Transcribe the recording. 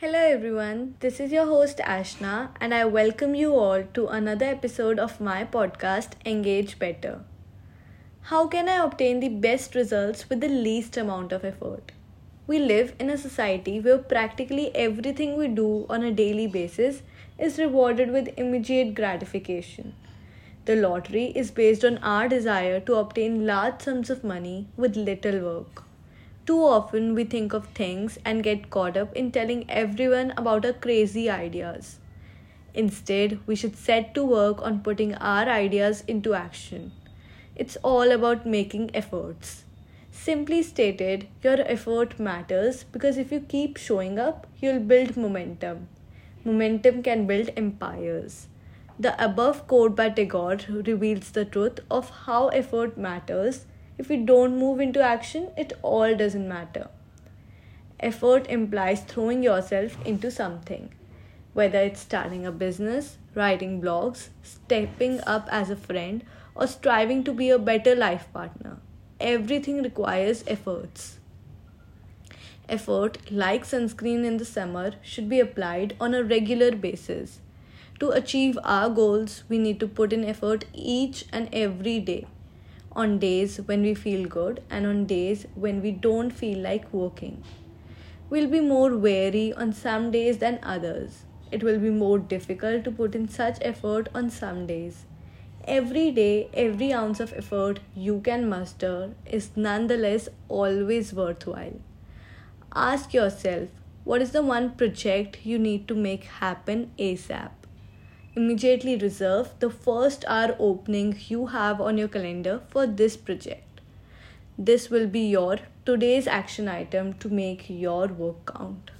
Hello everyone, this is your host Ashna, and I welcome you all to another episode of my podcast Engage Better. How can I obtain the best results with the least amount of effort? We live in a society where practically everything we do on a daily basis is rewarded with immediate gratification. The lottery is based on our desire to obtain large sums of money with little work. Too often we think of things and get caught up in telling everyone about our crazy ideas. Instead, we should set to work on putting our ideas into action. It's all about making efforts. Simply stated, your effort matters because if you keep showing up, you'll build momentum. Momentum can build empires. The above quote by Tagore reveals the truth of how effort matters if we don't move into action, it all doesn't matter. Effort implies throwing yourself into something, whether it's starting a business, writing blogs, stepping up as a friend, or striving to be a better life partner. Everything requires efforts. Effort, like sunscreen in the summer, should be applied on a regular basis. To achieve our goals, we need to put in effort each and every day on days when we feel good and on days when we don't feel like working. We'll be more wary on some days than others. It will be more difficult to put in such effort on some days. Every day, every ounce of effort you can muster is nonetheless always worthwhile. Ask yourself what is the one project you need to make happen ASAP? Immediately reserve the first hour opening you have on your calendar for this project. This will be your today's action item to make your work count.